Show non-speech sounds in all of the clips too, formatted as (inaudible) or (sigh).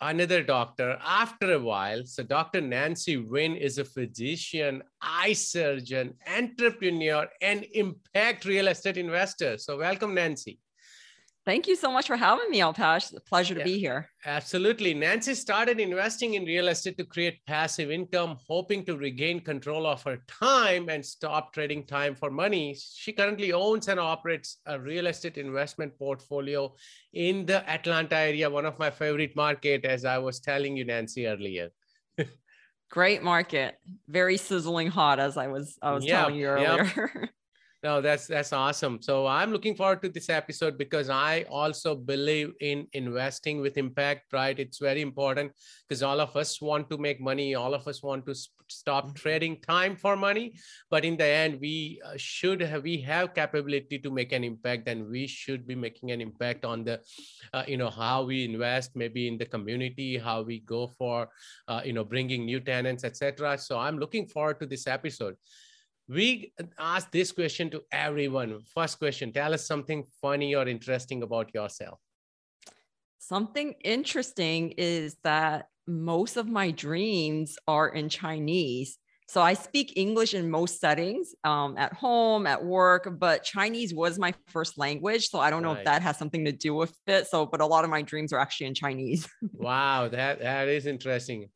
another doctor after a while. So, Dr. Nancy Wynn is a physician, eye surgeon, entrepreneur, and impact real estate investor. So, welcome, Nancy. Thank you so much for having me, Alpesh. It's a pleasure to Yeah. be here. Absolutely. Nancy started investing in real estate to create passive income, hoping to regain control of her time and stop trading time for money. She currently owns and operates a real estate investment portfolio in the Atlanta area, one of my favorite market, as I was telling you, Nancy, earlier. (laughs) Great market, very sizzling hot, as I was I was telling you earlier. (laughs) No, that's that's awesome. So I'm looking forward to this episode because I also believe in investing with impact, right? It's very important because all of us want to make money. All of us want to s- stop trading time for money. But in the end, we uh, should have we have capability to make an impact, and we should be making an impact on the, uh, you know, how we invest, maybe in the community, how we go for, uh, you know, bringing new tenants, etc. So I'm looking forward to this episode we ask this question to everyone. First question Tell us something funny or interesting about yourself. Something interesting is that most of my dreams are in Chinese. So I speak English in most settings, um, at home, at work, but Chinese was my first language. So I don't know Right. if that has something to do with it. So, but a lot of my dreams are actually in Chinese. (laughs) Wow, that, that is interesting.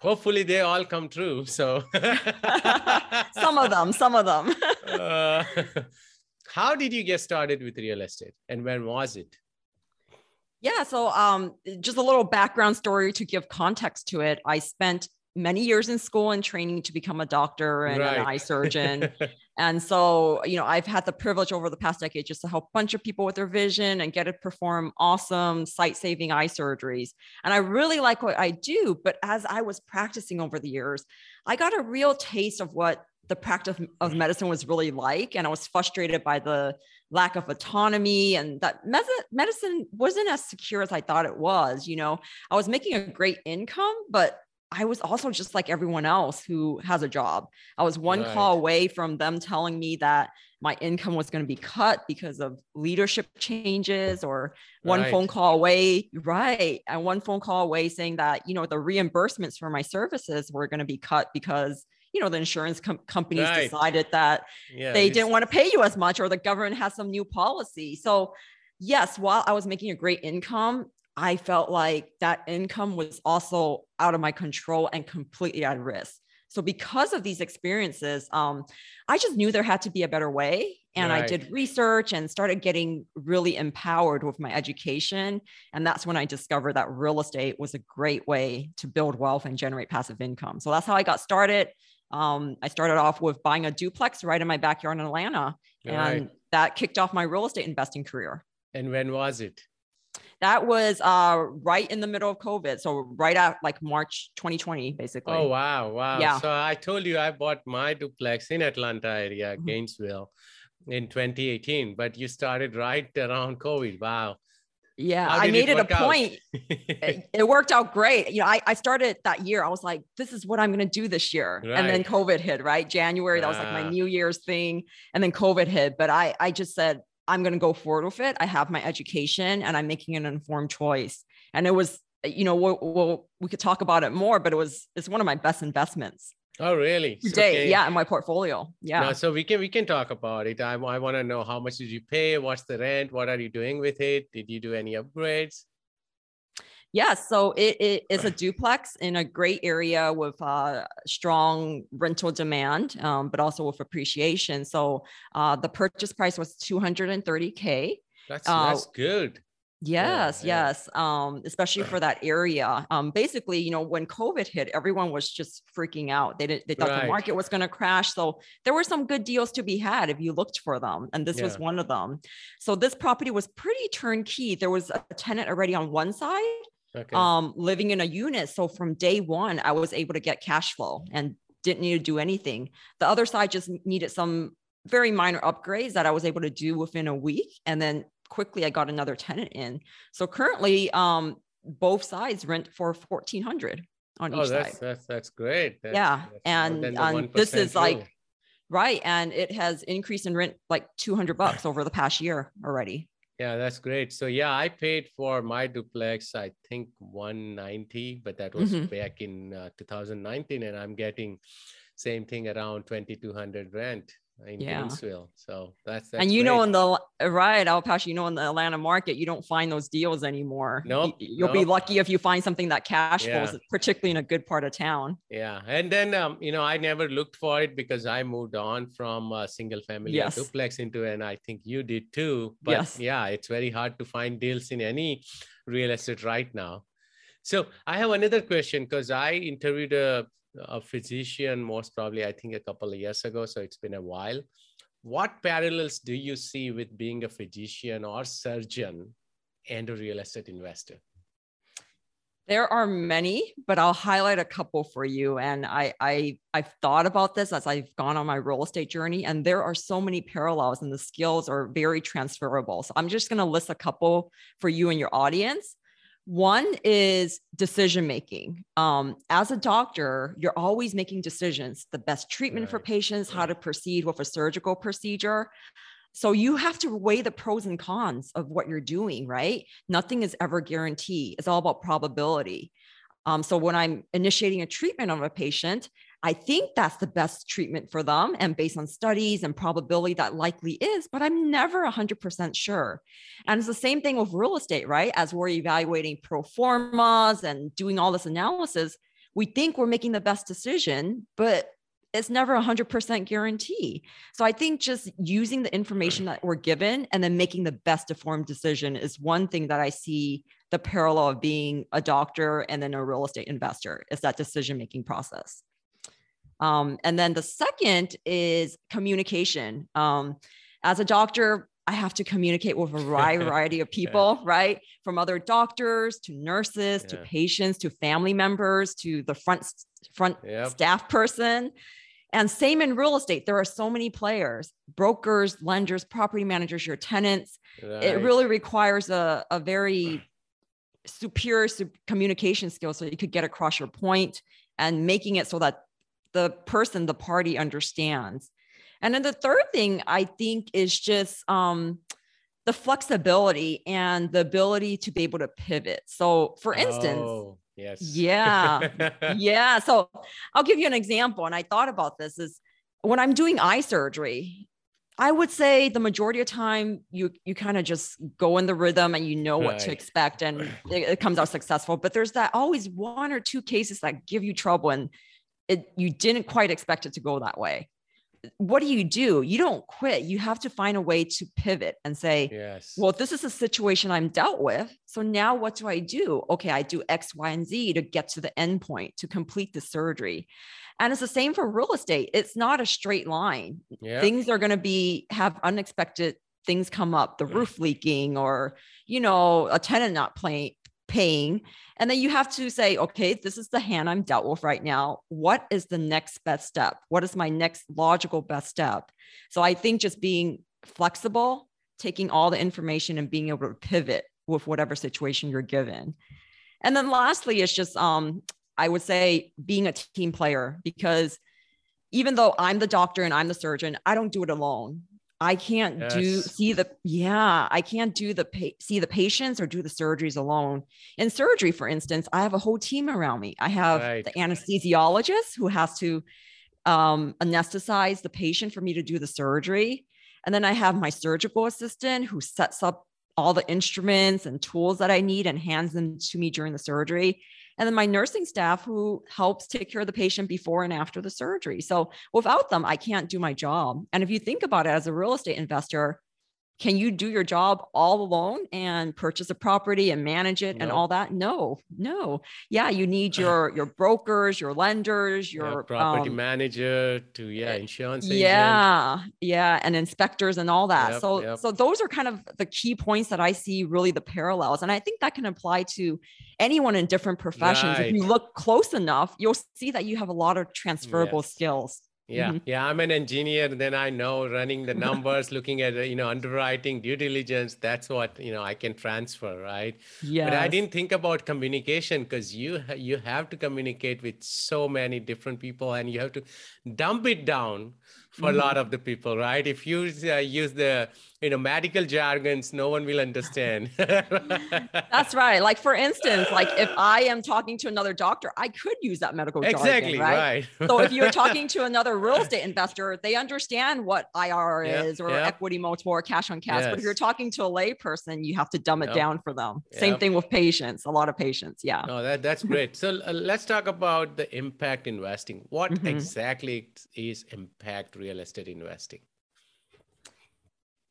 Hopefully, they all come true. So, (laughs) some of them, some of them. (laughs) Uh, how did you get started with real estate and when was it? Yeah. So, um, just a little background story to give context to it. I spent many years in school and training to become a doctor and an eye surgeon. (laughs) and so, you know, I've had the privilege over the past decade just to help a bunch of people with their vision and get to perform awesome sight saving eye surgeries. And I really like what I do. But as I was practicing over the years, I got a real taste of what the practice of mm-hmm. medicine was really like. And I was frustrated by the lack of autonomy and that medicine wasn't as secure as I thought it was. You know, I was making a great income, but I was also just like everyone else who has a job. I was one Right. call away from them telling me that my income was going to be cut because of leadership changes or one Right. phone call away right and one phone call away saying that you know the reimbursements for my services were going to be cut because you know the insurance com- companies Right. decided that Yeah, they didn't want to pay you as much or the government has some new policy so yes while i was making a great income i felt like that income was also out of my control and completely at risk. So because of these experiences um, i just knew there had to be a better way. And i did research and started getting really empowered with my education. And that's when i discovered that real estate was a great way to build wealth and generate passive income. So that's how i got started. Um, I started off with buying a duplex right in my backyard in Atlanta, and Right. that kicked off my real estate investing career. And when was it? That was uh, right in the middle of COVID, so right at like March 2020, basically. Oh, wow. Wow. Yeah. So I told you I bought my duplex in Atlanta area, Mhm. Gainesville, in 2018, but you started right around COVID. Wow. yeah, I made it, work a out? point. it, it worked out great. You know, I, I started that year. I was like, this is what I'm going to do this year. And then COVID hit, right? January, that was like my Ah. New Year's thing. And then COVID hit. But I, I just said, I'm going to go forward with it. I have my education and I'm making an informed choice. And it was, you know, we'll, we'll, we could talk about it more, but it was, it's one of my best investments oh, really? to So, date. okay. Yeah. In my portfolio. Yeah. No, so we can we can talk about it. I, I want to know how much did you pay? What's the rent? What are you doing with it? Did you do any upgrades? Yeah, so it, it is a duplex in a great area with uh, strong rental demand, um, but also with appreciation. So uh, the purchase price was 230k. That's Uh, that's good. Yes, yeah. yes. Um, especially for that area. Um, basically, you know, when COVID hit, everyone was just freaking out. They did they thought Right. the market was going to crash. So there were some good deals to be had if you looked for them, and this was one of them. So this property was pretty turnkey. There was a tenant already on one side, Okay. um, living in a unit. So from day one, I was able to get cash flow and didn't need to do anything. The other side just needed some very minor upgrades that I was able to do within a week. And then quickly I got another tenant in. So currently, um, both sides rent for 1400 on oh, each that's, side. That's, that's great. That's, yeah. that's and, and this is rule. like, right. And it has increased in rent like 200 bucks over the past year already. Yeah, that's great. So yeah, I paid for my duplex, I think 190, but that was mm-hmm. back in uh, 2019 and I'm getting same thing around 2200 rent in yeah. Gainesville. So that's, that's and you great. know in the right Al Pasha, you know in the Atlanta market, you don't find those deals anymore. No, nope, you'll nope. be lucky if you find something that cash yeah. flows, particularly in a good part of town. Yeah, and then um, you know I never looked for it because I moved on from a single family yes. duplex into, and I think you did too. But yes. yeah, it's very hard to find deals in any real estate right now. So I have another question because I interviewed a a physician most probably i think a couple of years ago so it's been a while. What parallels do you see with being a physician or surgeon and a real estate investor? There are many but i'll highlight a couple for you. And i i i've thought about this as i've gone on my real estate journey and there are so many parallels and the skills are very transferable. So i'm just going to list a couple for you and your audience one is decision making. Um, as a doctor, you're always making decisions the best treatment right. for patients, how to proceed with a surgical procedure. So you have to weigh the pros and cons of what you're doing, right? Nothing is ever guaranteed. It's all about probability. Um, so when I'm initiating a treatment on a patient, I think that's the best treatment for them. And based on studies and probability, that likely is, but I'm never 100% sure. And it's the same thing with real estate, right? As we're evaluating pro formas and doing all this analysis, we think we're making the best decision, but it's never 100% guarantee. So I think just using the information that we're given and then making the best informed decision is one thing that I see the parallel of being a doctor and then a real estate investor is that decision making process. Um, and then the second is communication. Um, as a doctor, I have to communicate with a (laughs) variety of people, yeah. right? From other doctors to nurses yeah. to patients to family members to the front front yep. staff person. And same in real estate, there are so many players, brokers, lenders, property managers, your tenants. Right. It really requires a, a very superior communication skill so you could get across your point and making it so that the person, the party understands. And then the third thing I think is just um, the flexibility and the ability to be able to pivot. So, for instance, oh, yes, yeah, (laughs) yeah. So, I'll give you an example. And I thought about this is when I'm doing eye surgery. I would say the majority of time you you kind of just go in the rhythm and you know what right. to expect and it, it comes out successful. But there's that always one or two cases that give you trouble and it, you didn't quite expect it to go that way. What do you do? You don't quit. You have to find a way to pivot and say yes. Well this is a situation i'm dealt with. So now what do i do? Okay i do x y and z to get to the end point to complete the surgery. And it's the same for real estate. It's not a straight line. Yeah. things are going to be have unexpected things come up the roof leaking or you know a tenant not playing paying. And then you have to say, okay, this is the hand I'm dealt with right now. What is the next best step? What is my next logical best step? So I think just being flexible, taking all the information and being able to pivot with whatever situation you're given. And then lastly, it's just um, I would say being a team player because even though I'm the doctor and I'm the surgeon, I don't do it alone. I can't yes. do see the yeah, I can't do the pa- see the patients or do the surgeries alone. In surgery, for instance, I have a whole team around me. I have right. the anesthesiologist who has to um, anesthetize the patient for me to do the surgery, and then I have my surgical assistant who sets up all the instruments and tools that I need and hands them to me during the surgery and then my nursing staff who helps take care of the patient before and after the surgery. So without them, I can't do my job. And if you think about it as a real estate investor, can you do your job all alone and purchase a property and manage it and all that no no yeah you need (laughs) your your brokers your lenders your yeah, property um, manager to yeah eh, insurance agent. yeah yeah and inspectors and all that yep, so yep. so those are kind of the key points that i see really the parallels and i think that can apply to anyone in different professions right. if you look close enough you'll see that you have a lot of transferable yes. skills yeah mm-hmm. yeah i'm an engineer then i know running the numbers (laughs) looking at you know underwriting due diligence that's what you know i can transfer right yeah but i didn't think about communication because you you have to communicate with so many different people and you have to dump it down for mm-hmm. a lot of the people, right? If you uh, use the you know medical jargons, no one will understand. (laughs) That's right. Like for instance, like if I am talking to another doctor, I could use that medical exactly, jargon, right? right. so if you're (laughs) talking to another real estate investor, they understand what IRR yep, is or yep. equity multiple or cash on cash. Yes. But if you're talking to a lay person, you have to dumb it down for them. Same thing with patients. A lot of patients. Yeah. No, that that's great. So uh, let's talk about the impact investing. What mm-hmm. exactly is impact? Real estate investing?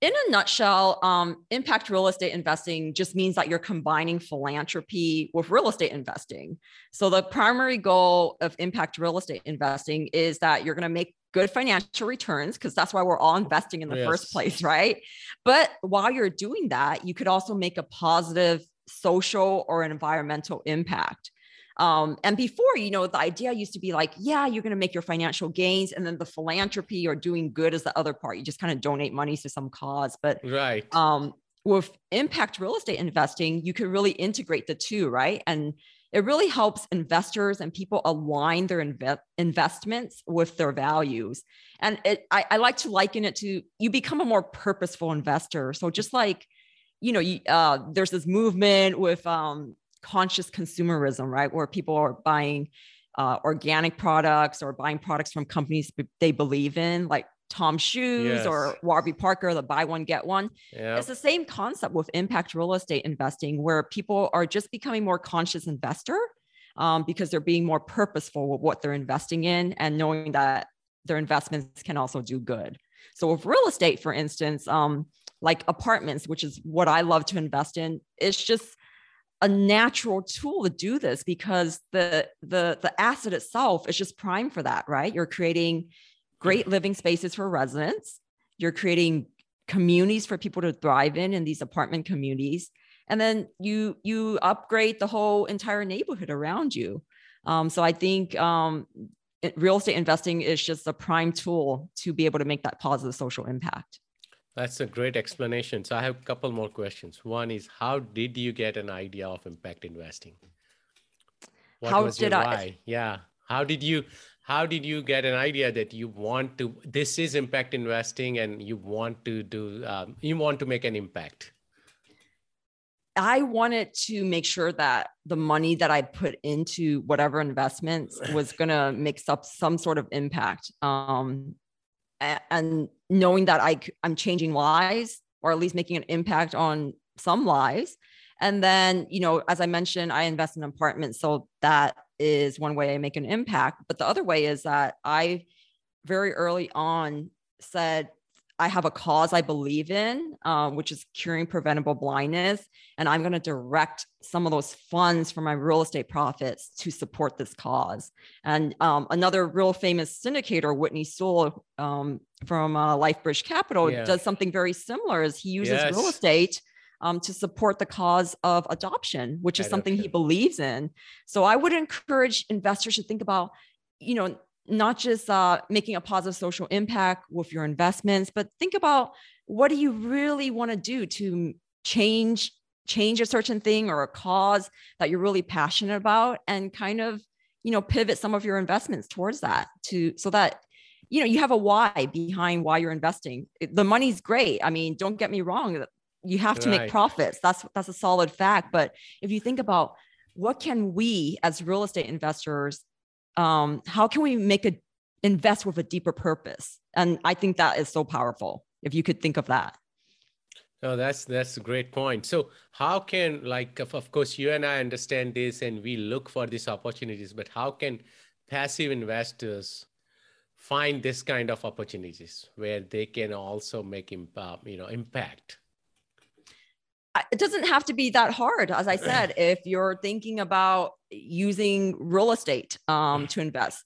In a nutshell, um, impact real estate investing just means that you're combining philanthropy with real estate investing. So, the primary goal of impact real estate investing is that you're going to make good financial returns because that's why we're all investing in the yes. first place, right? But while you're doing that, you could also make a positive social or environmental impact. Um, and before, you know, the idea used to be like, yeah, you're going to make your financial gains, and then the philanthropy or doing good is the other part. You just kind of donate money to some cause. But right. Um, with impact real estate investing, you could really integrate the two, right? And it really helps investors and people align their inve- investments with their values. And it, I, I, like to liken it to you become a more purposeful investor. So just like, you know, you, uh, there's this movement with um, conscious consumerism, right? Where people are buying uh, organic products or buying products from companies they believe in, like Tom Shoes yes. or Warby Parker, the buy one, get one. Yep. It's the same concept with impact real estate investing, where people are just becoming more conscious investor um, because they're being more purposeful with what they're investing in and knowing that their investments can also do good. So with real estate, for instance, um, like apartments, which is what I love to invest in, it's just a natural tool to do this because the the the asset itself is just prime for that right? You're creating great living spaces for residents. You're creating communities for people to thrive in in these apartment communities. And then you you upgrade the whole entire neighborhood around you. Um, so i think um, real estate investing is just a prime tool to be able to make that positive social impact that's a great explanation. So I have a couple more questions. One is how did you get an idea of impact investing? What how did I? Why? Yeah. How did you how did you get an idea that you want to this is impact investing and you want to do um, you want to make an impact i wanted to make sure that the money that i put into whatever investments was going to mix up some sort of impact um, and knowing that I, I'm changing lives or at least making an impact on some lives. And then, you know, as I mentioned, I invest in apartments. So that is one way I make an impact. But the other way is that I very early on said, I have a cause I believe in, uh, which is curing preventable blindness. And I'm going to direct some of those funds from my real estate profits to support this cause. And um, another real famous syndicator, Whitney Sewell um, from uh, LifeBridge Capital, yeah. does something very similar as he uses yes. real estate um, to support the cause of adoption, which is something he believes in. So I would encourage investors to think about, you know, not just uh, making a positive social impact with your investments, but think about what do you really want to do to change change a certain thing or a cause that you're really passionate about and kind of you know pivot some of your investments towards that to so that you know you have a why behind why you're investing. The money's great. I mean don't get me wrong you have to right. make profits. That's that's a solid fact. But if you think about what can we as real estate investors um, how can we make a invest with a deeper purpose and i think that is so powerful if you could think of that Oh, that's that's a great point. So, how can like of, of course you and I understand this, and we look for these opportunities, but how can passive investors find this kind of opportunities where they can also make impact, you know, impact? It doesn't have to be that hard. As I said, (clears throat) if you're thinking about using real estate um, to invest,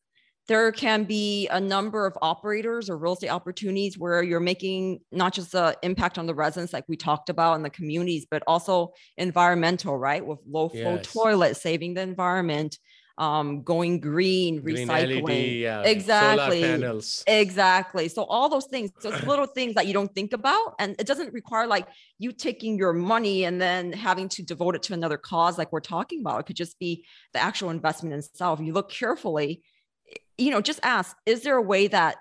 there can be a number of operators or real estate opportunities where you're making not just the impact on the residents like we talked about in the communities but also environmental right? With low flow yes. toilets saving the environment um, going green, green recycling. LED, yeah. Exactly. Exactly. So all those things, so it's little things that you don't think about. And it doesn't require like you taking your money and then having to devote it to another cause like we're talking about. It could just be the actual investment itself. You look carefully you know, just ask, is there a way that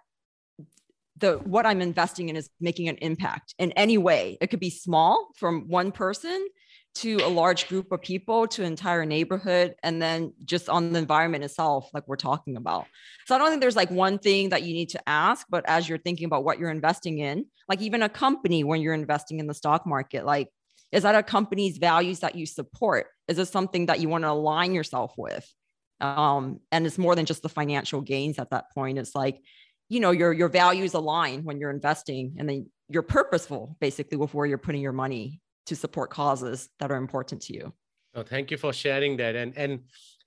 the what I'm investing in is making an impact in any way? It could be small from one person to a large group of people to entire neighborhood and then just on the environment itself like we're talking about. So i don't think there's like one thing that you need to ask but as you're thinking about what you're investing in like even a company when you're investing in the stock market like is that a company's values that you support? Is this something that you want to align yourself with? Um, and it's more than just the financial gains at that point. It's like you know your your values align when you're investing and then you're purposeful basically with where you're putting your money to support causes that are important to you oh, thank you for sharing that and and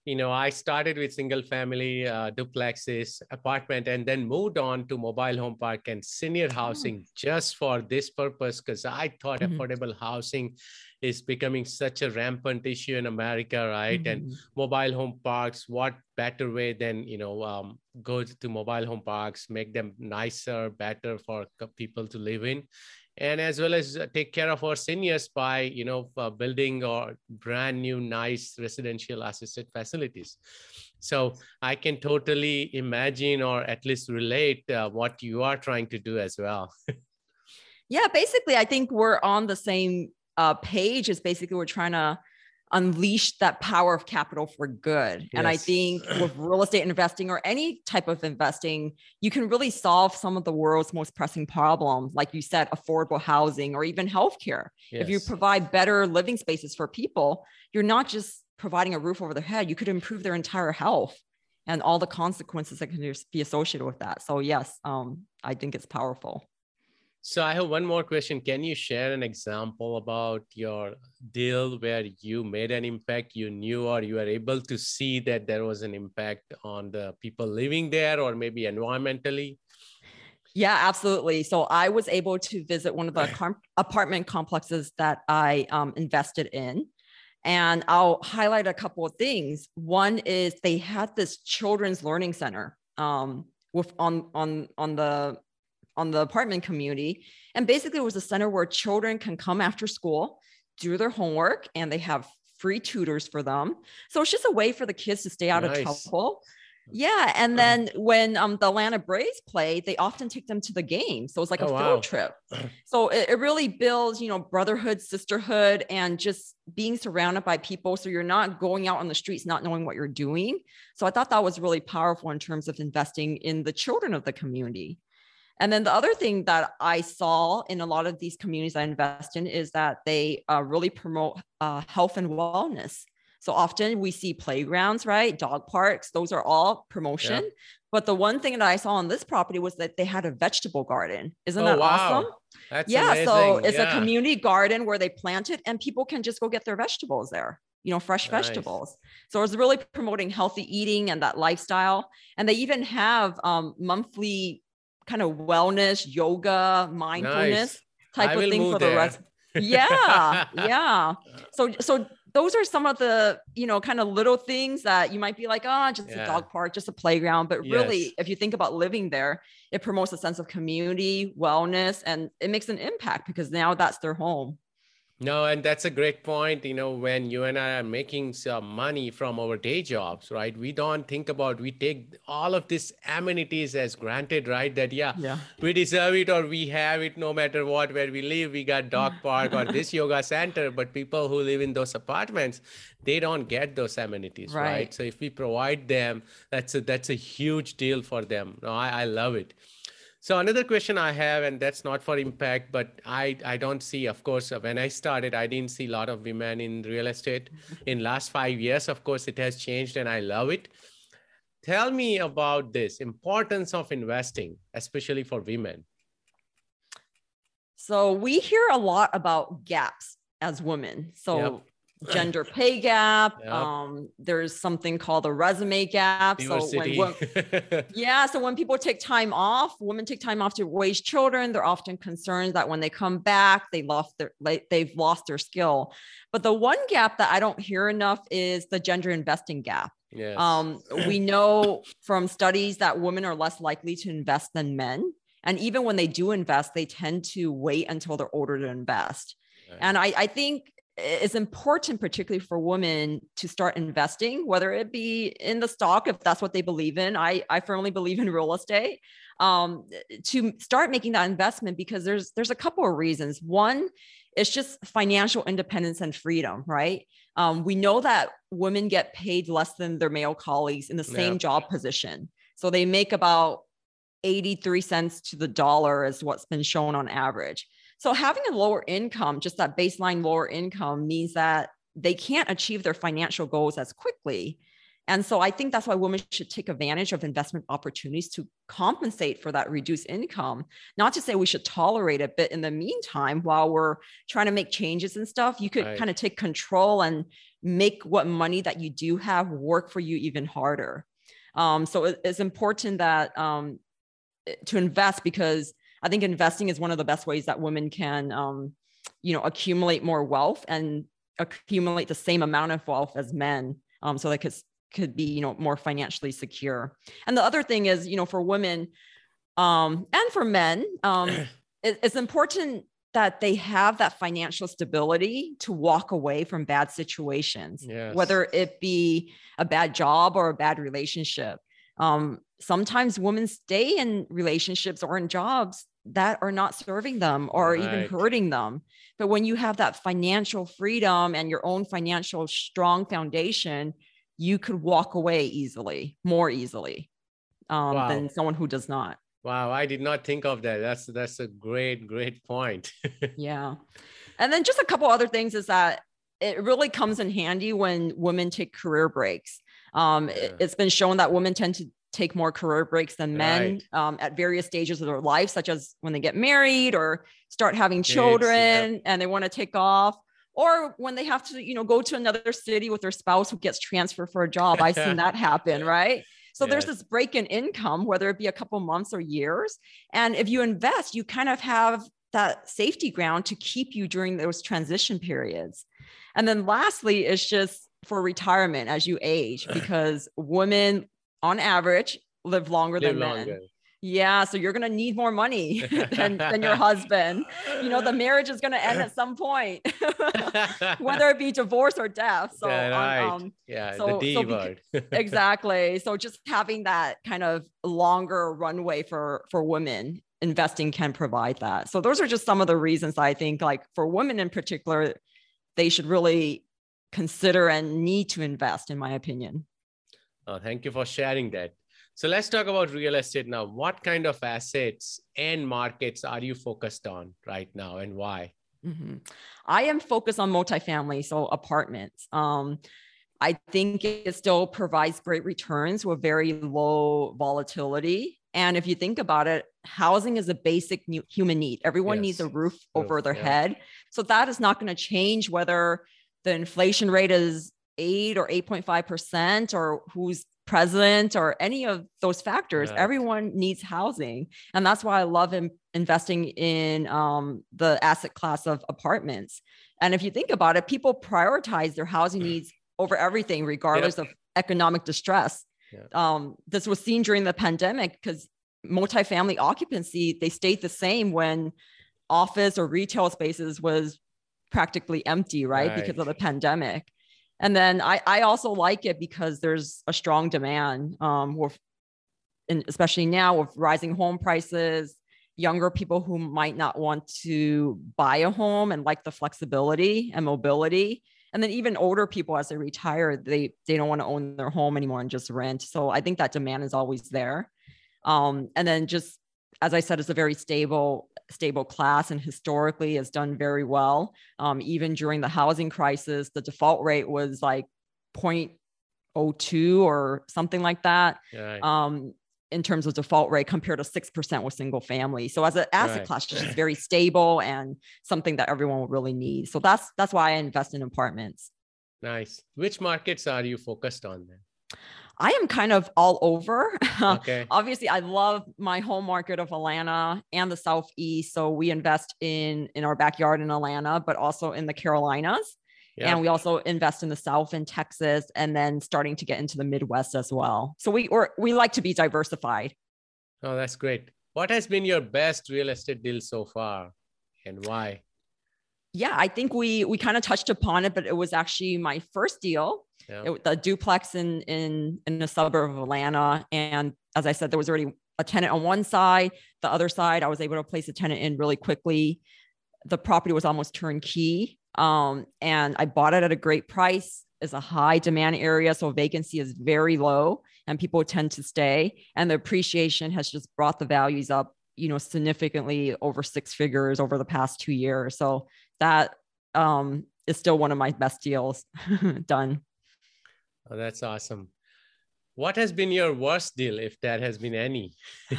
you know, I started with single family uh, duplexes, apartment, and then moved on to mobile home park and senior oh. housing oh. just for this purpose because I thought mm-hmm. affordable housing is becoming such a rampant issue in America, right? Mm-hmm. And mobile home parks, what better way than you know um, go to mobile home parks, make them nicer, better for people to live in, and as well as uh, take care of our seniors by you know uh, building or brand new nice residential assisted facilities. So i can totally imagine or at least relate uh, what you are trying to do as well. (laughs) Yeah basically i think we're on the same uh, page is basically we're trying to unleash that power of capital for good. Yes. And I think with (clears throat) real estate investing or any type of investing, you can really solve some of the world's most pressing problems, like you said, affordable housing or even healthcare. Yes. If you provide better living spaces for people, you're not just providing a roof over their head, you could improve their entire health and all the consequences that can be associated with that. So yes, um, I think it's powerful. So I have one more question. Can you share an example about your deal where you made an impact, you knew or you were able to see that there was an impact on the people living there or maybe environmentally? Yeah, absolutely. So I was able to visit one of the (laughs) com- apartment complexes that I um, invested in. And I'll highlight a couple of things. One is they had this children's learning center um, with on on on the on the apartment community. And basically, it was a center where children can come after school, do their homework, and they have free tutors for them. So it's just a way for the kids to stay out nice. of trouble. Yeah, and then when um, the Atlanta Braves play, they often take them to the game. So it's like oh, a field wow. trip. (clears throat) So it, it really builds, you know, brotherhood, sisterhood, and just being surrounded by people. So you're not going out on the streets not knowing what you're doing. So I thought that was really powerful in terms of investing in the children of the community. And then the other thing that I saw in a lot of these communities I invest in is that they uh, really promote uh, health and wellness. So often we see playgrounds, right? Dog parks, those are all promotion. Yeah. But the one thing that I saw on this property was that they had a vegetable garden. Isn't oh, that wow. awesome? That's yeah. Amazing. So it's yeah. a community garden where they plant it and people can just go get their vegetables there you know, fresh nice. vegetables. So it's really promoting healthy eating and that lifestyle. And they even have um, monthly kind of wellness, yoga, mindfulness nice. type of thing for there. the rest. (laughs) Yeah, (laughs) yeah. So so those are some of the you know kind of little things that you might be like oh just yeah. a dog park just a playground but really yes. if you think about living there it promotes a sense of community wellness and it makes an impact because now that's their home no, and that's a great point. You know, when you and I are making some money from our day jobs, right? We don't think about, we take all of these amenities as granted, right? That, yeah, yeah, we deserve it or we have it no matter what, where we live. We got dog (laughs) park or this yoga center. But people who live in those apartments, they don't get those amenities, right? right? So if we provide them, that's a, that's a huge deal for them. No, I, I love it. So another question I have, and that's not for impact, but I, I don't see, of course, when I started, I didn't see a lot of women in real estate. (laughs) In last five years, of course, it has changed and I love it. tell me about this importance of investing, especially for women. So we hear a lot about gaps as women. So yep gender pay gap. (laughs) Yep. Um, there's something called the resume gap. So when, (laughs) yeah, so when people take time off, women take time off to raise children. They're often concerned that when they come back, they lost their they've lost their skill. But the one gap that I don't hear enough is the gender investing gap. Yes. Um, we (laughs) know from studies that women are less likely to invest than men. And even when they do invest, they tend to wait until they're older to invest. Right. And I, I think it's important, particularly for women, to start investing, whether it be in the stock, if that's what they believe in. I, I firmly believe in real estate. Um, to start making that investment because there's there's a couple of reasons. One, it's just financial independence and freedom, right? Um, we know that women get paid less than their male colleagues in the same yeah. job position, so they make about 83 cents to the dollar is what's been shown on average. So having a lower income, just that baseline lower income means that they can't achieve their financial goals as quickly. And so I think that's why women should take advantage of investment opportunities to compensate for that reduced income. Not to say we should tolerate it, but in the meantime, while we're trying to make changes and stuff, you could right. kind of take control and make what money that you do have work for you even harder. Um, so it's important that um, to invest because I think investing is one of the best ways that women can, um, you know, accumulate more wealth and accumulate the same amount of wealth as men, um, so they could could be, you know, more financially secure. And the other thing is, you know, for women um, and for men, um, (clears throat) it, it's important that they have that financial stability to walk away from bad situations, yes. whether it be a bad job or a bad relationship. Um, sometimes women stay in relationships or in jobs that are not serving them or right. even hurting them. But when you have that financial freedom and your own financial strong foundation, you could walk away easily, more easily um, wow. than someone who does not. Wow, I did not think of that. That's that's a great, great point. (laughs) yeah. And then just a couple other things is that it really comes in handy when women take career breaks. Um, yeah. it, has been shown that women tend to take more career breaks than men right. um, at various stages of their life, such as when they get married or start having children yep. and they want to take off, or when they have to, you know, go to another city with their spouse who gets transferred for a job. I've seen (laughs) that happen, right? So yes. there's this break in income, whether it be a couple months or years. And if you invest, you kind of have that safety ground to keep you during those transition periods. And then lastly, it's just for retirement as you age, (laughs) because women on average live longer live than longer. men. Yeah, so you're gonna need more money (laughs) than, than your husband. You know, the marriage is gonna end at some point, (laughs) whether it be divorce or death. So, yeah, right. um, yeah so, the D so word. (laughs) exactly. So just having that kind of longer runway for for women investing can provide that. So those are just some of the reasons I think, like for women in particular, they should really consider and need to invest, in my opinion. Uh, thank you for sharing that. So let's talk about real estate now. What kind of assets and markets are you focused on right now and why? Mm-hmm. I am focused on multifamily, so apartments. Um, I think it still provides great returns with very low volatility. And if you think about it, housing is a basic human need. Everyone yes. needs a roof over their yeah. head. So that is not going to change whether the inflation rate is eight or 8.5% or who's president or any of those factors yeah. everyone needs housing and that's why i love in, investing in um, the asset class of apartments and if you think about it people prioritize their housing (clears throat) needs over everything regardless yep. of economic distress um, this was seen during the pandemic because multifamily occupancy they stayed the same when office or retail spaces was practically empty right, right. because of the pandemic and then I, I also like it because there's a strong demand um, with, and especially now with rising home prices, younger people who might not want to buy a home and like the flexibility and mobility. And then even older people as they retire, they they don't want to own their home anymore and just rent. So I think that demand is always there. Um, and then just as I said, it's a very stable stable class and historically has done very well. Um, even during the housing crisis, the default rate was like 0.02 or something like that. Right. Um, in terms of default rate compared to 6% with single family. So as an asset Right. class, it's just (laughs) very stable and something that everyone will really need. So that's that's why I invest in apartments. nice. Which markets are you focused on then? I am kind of all over. (laughs) Okay. Obviously, I love my home market of Atlanta and the Southeast. So we invest in in our backyard in Atlanta, but also in the Carolinas. Yeah. And we also invest in the South in Texas and then starting to get into the Midwest as well. So we or we like to be diversified. Oh, that's great. What has been your best real estate deal so far and why? Yeah, I think we we kind of touched upon it, but it was actually my first deal. Yeah. It, the duplex in in in a suburb of Atlanta, and as I said, there was already a tenant on one side. The other side, I was able to place a tenant in really quickly. The property was almost turnkey, um, and I bought it at a great price. It's a high demand area, so vacancy is very low, and people tend to stay. And the appreciation has just brought the values up, you know, significantly over six figures over the past two years. So that um, is still one of my best deals (laughs) done. Oh, that's awesome. What has been your worst deal, if there has been any? (laughs)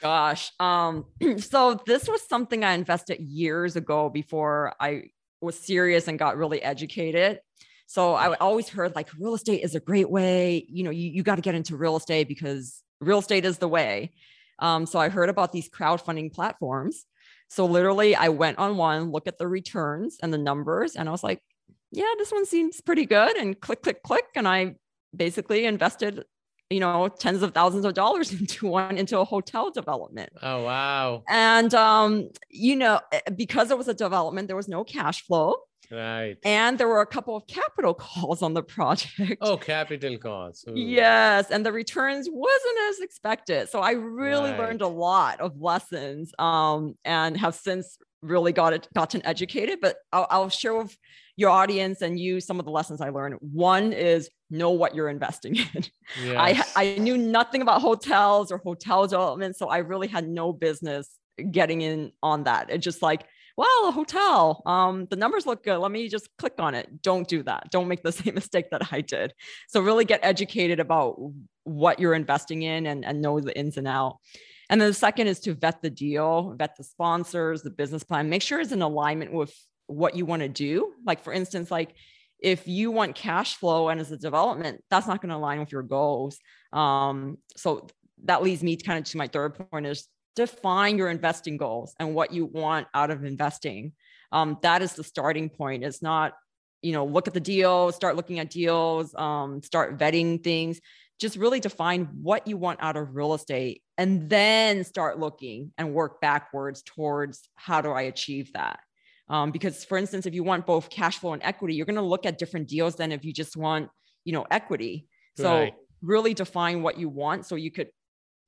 Gosh. Um, (clears throat) so this was something I invested years ago before I was serious and got really educated. So I always heard like real estate is a great way. You know, you, you got to get into real estate because real estate is the way. Um, so I heard about these crowdfunding platforms. So literally, I went on one, look at the returns and the numbers, and I was like, yeah, this one seems pretty good. And click, click, click. And I basically invested, you know, tens of thousands of dollars (laughs) into one, into a hotel development. oh, wow. And, um, you know, eh, because it was a development, there was no cash flow. Right. And there were a couple of capital (laughs) calls on the project. Oh, capital calls. Ooh. Yes, and the returns wasn't as expected. So I really Right. learned a lot of lessons um, and have since really got it gotten educated. But I'll, I'll share with your audience and you some of the lessons I learned. One is know what you're investing (laughs) in. I Yes. I knew nothing about hotels or hotel development, so I really had no business getting in on that. It's just like, well, a hotel, um, the numbers look good. Let me just click on it. Don't do that. Don't make the (laughs) same mistake that I did. So really get educated about what you're investing in and, and know the ins and out. And then the second is to vet the deal, vet the sponsors, the business plan, make sure it's in alignment with what you want to do. Like for instance, like if you want cash flow and as a development, that's not going to align with your goals. Um, so that leads me kind of to my third point is define your investing goals and what you want out of investing. Um, that is the starting point. It's not, you know, look at the deal, start looking at deals, um, start vetting things. Just really define what you want out of real estate and then start looking and work backwards towards how do I achieve that. Um, because for instance, if you want both cash flow and equity, you're going to look at different deals than if you just want, you know, equity. So Right. really define what you want so you could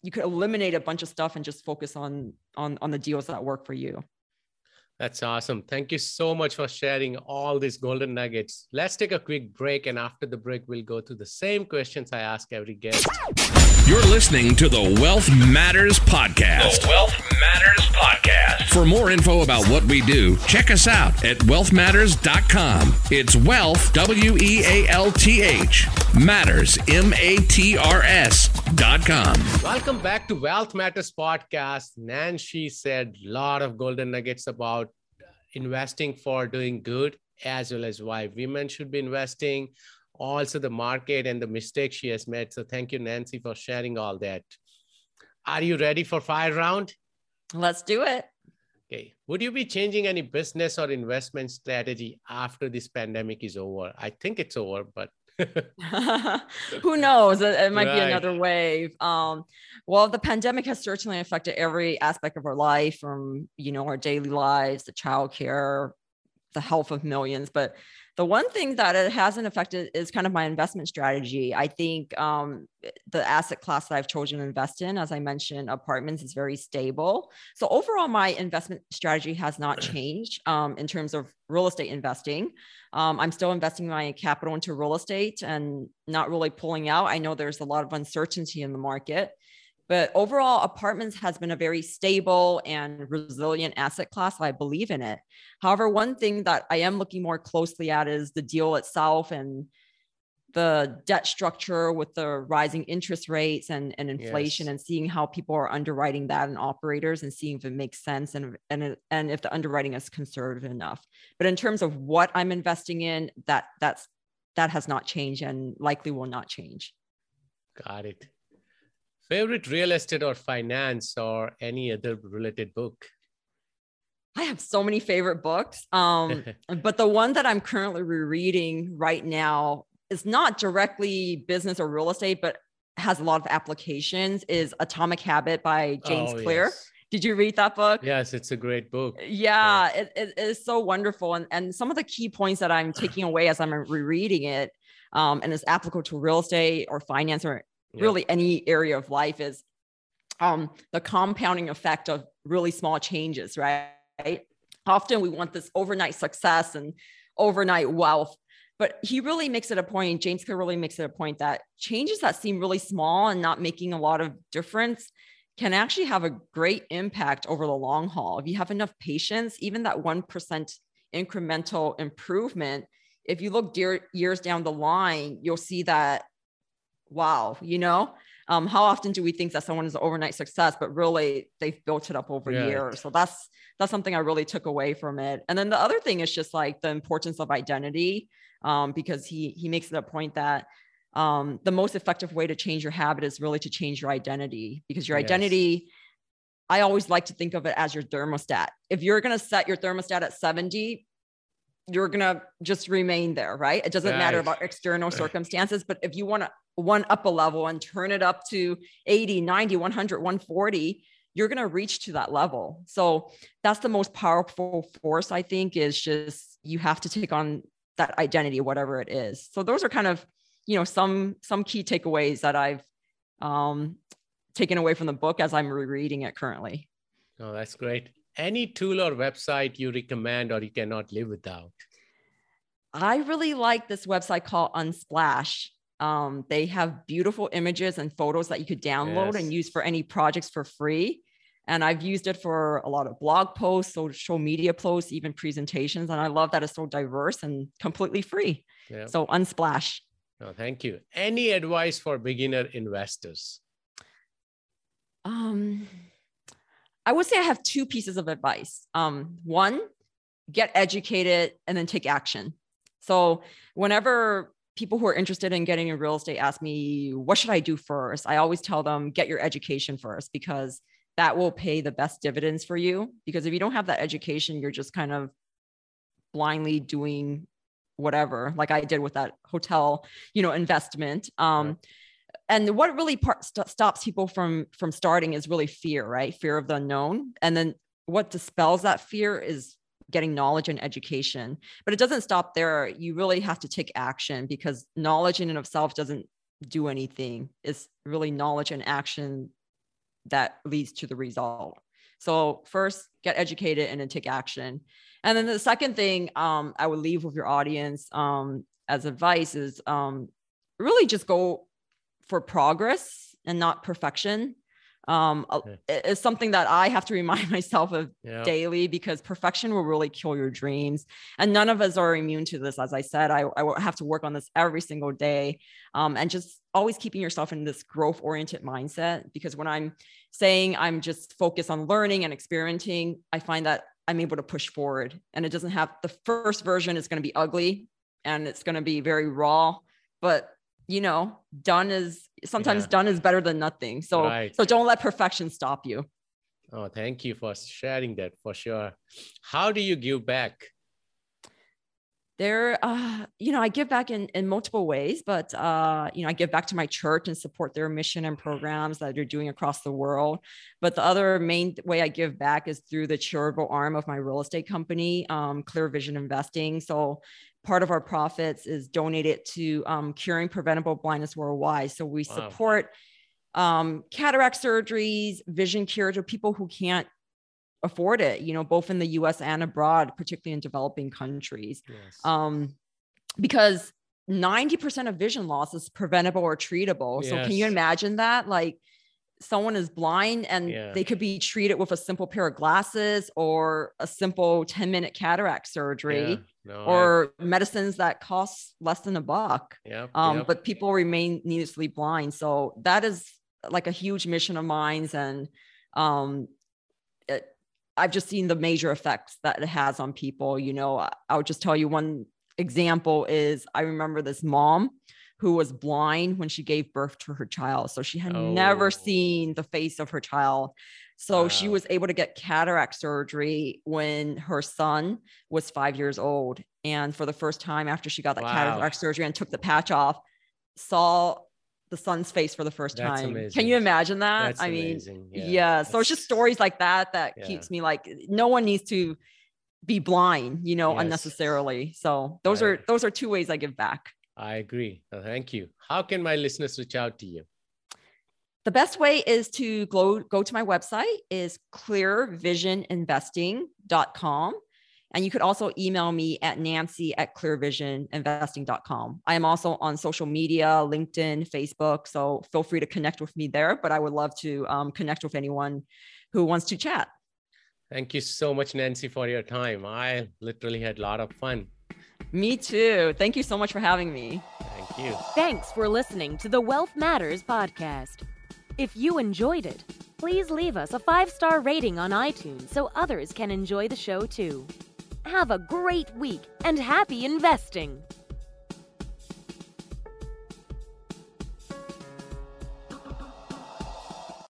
you could eliminate a bunch of stuff and just focus on on on the deals that work for you. That's awesome. Thank you so much for sharing all these golden nuggets. Let's take a quick break. And after the break, we'll go through the same questions I ask every guest. You're listening to the Wealth Matters Podcast. The Wealth Matters Podcast. For more info about what we do, check us out at wealthmatters.com. It's wealth, W E A L T H, matters, M A T R S dot com. Welcome back to Wealth Matters Podcast. Nancy said a lot of golden nuggets about investing for doing good, as well as why women should be investing, also the market and the mistakes she has made. So thank you, Nancy, for sharing all that. Are you ready for fire round? Let's do it. Would you be changing any business or investment strategy after this pandemic is over? I think it's over, but (laughs) Who knows? It, it might be another wave. Um, well, the pandemic has certainly affected every aspect of our life, from you know our daily lives, the childcare, the health of millions. But the one thing that it hasn't affected is kind of my investment strategy. I think um, the asset class that I've chosen to invest in, as I mentioned, apartments is very stable. So overall, my investment strategy has not changed um, in terms of real estate investing. Um, I'm still investing my capital into real estate and not really pulling out. I know there's a lot of uncertainty in the market, but overall, apartments has been a very stable and resilient asset class. I believe in it. However, one thing that I am looking more closely at is the deal itself and the debt structure with the rising interest rates and, and inflation Yes. and seeing how people are underwriting that and operators and seeing if it makes sense and and and if the underwriting is conservative enough. But in terms of what I'm investing in, that that's that has not changed and likely will not change. Got it. Favorite real estate or finance or any other related book? I have so many favorite books. Um, (laughs) but the one that I'm currently rereading right now is not directly business or real estate, but has a lot of applications. Is Atomic Habit by James Oh, Clear. Yes. Did you read that book? Yes, it's a great book. Yeah, it, it is so wonderful. And, and some of the key points that I'm taking away as I'm rereading it, um, and is applicable to real estate or finance or Really any area of life is um, the compounding effect of really small changes, right? Often we want this overnight success and overnight wealth, but he really makes it a point, James Clear really makes it a point that changes that seem really small and not making a lot of difference can actually have a great impact over the long haul. If you have enough patience, even that 1% incremental improvement, if you look years down the line, you'll see that, wow, you know, um, how often do we think that someone is an overnight success, but really they've built it up over Right. years. So that's, that's something I really took away from it. And then the other thing is just like the importance of identity, um, because he, he makes it a point that um, the most effective way to change your habit is really to change your identity because your Yes. identity i always like to think of it as your thermostat if you're going to set your thermostat at 70 you're going to just remain there right it doesn't matter about external (laughs) circumstances but if you want to one up a level and turn it up to 80 90 100 140 you're going to reach to that level so that's the most powerful force i think is just you have to take on that identity whatever it is so those are kind of you know some some key takeaways that i've um taken away from the book as i'm rereading it currently Oh, that's great. Any tool or website you recommend or you cannot live without? i really like this website called unsplash um, they have beautiful images and photos that you could download Yes. and use for any projects for free and i've used it for a lot of blog posts social media posts even presentations and i love that it's so diverse and completely free Yeah. so unsplash Oh, thank you. Any advice for beginner investors? Um, I would say I have two pieces of advice. Um, one, get educated and then take action. So whenever people who are interested in getting in real estate ask me, what should I do first? I always tell them, get your education first because that will pay the best dividends for you. Because if you don't have that education, you're just kind of blindly doing whatever, like I did with that hotel, you know, investment. Um, and what really part, st- stops people from from starting is really fear right fear of the unknown and then what dispels that fear is getting knowledge and education but it doesn't stop there. You really have to take action because knowledge in and of itself doesn't do anything. It's really knowledge and action that leads to the result. So first get educated and then take action. And then the second thing um, i would leave with your audience um, as advice is um, really just go for progress and not perfection um it- it's something that i have to (laughs) remind myself of Yeah. daily because perfection will really kill your dreams. And none of us are immune to this as i said. I, I have to work on this every single day um, and just always keeping yourself in this growth oriented mindset because when i'm saying i'm just focused on learning and experimenting i find that i'm able to push forward. And it doesn't have the first version is going to be ugly and it's going to be very raw but you know done is sometimes Yeah. done is better than nothing so Right. so don't let perfection stop you Oh, thank you for sharing that for sure. How do you give back? There uh you know i give back in in multiple ways but uh you know i give back to my church and support their mission and programs that they're doing across the world. But the other main way i give back is through the charitable arm of my real estate company um, clear vision investing. So part of our profits is donated to um, curing preventable blindness worldwide. So we Wow. support um, cataract surgeries vision cure to people who can't afford it you know both in the us and abroad particularly in developing countries Yes. um, because 90% of vision loss is preventable or treatable. So can you imagine that? Like someone is blind and Yeah. they could be treated with a simple pair of glasses or a simple 10 minute cataract surgery Yeah. No, I- or medicines that cost less than a buck. Yep, Um, yep. But people remain needlessly blind. So that is like a huge mission of mine. And um, I've just seen the major effects that it has on people. You know, I'll just tell you one example is I remember this mom who was blind when she gave birth to her child. So she had never Oh. seen the face of her child. So she was able to get cataract surgery when her son was five years old. And for the first time after she got that Wow. cataract surgery and took the patch off, saw the son's face for the first That's time. amazing. Can you imagine that? That's I mean, amazing. yeah. So it's just stories like that that Yeah. keeps me like no one needs to be blind, you know, Yes. unnecessarily. So those I- are those are two ways I give back. I agree. Uh, Thank you. How can my listeners reach out to you? The best way is to go, go to my website is clearvisioninvesting.com. And you could also email me at nancy at clearvisioninvesting.com. I am also on social media, LinkedIn, Facebook. So feel free to connect with me there. But I would love to um, connect with anyone who wants to chat. Thank you so much, Nancy, for your time. I literally had a lot of fun. Me too. Thank you so much for having me. Thank you. Thanks for listening to the Wealth Matters podcast. If you enjoyed it, please leave us a five star rating on iTunes so others can enjoy the show too. Have a great week and happy investing!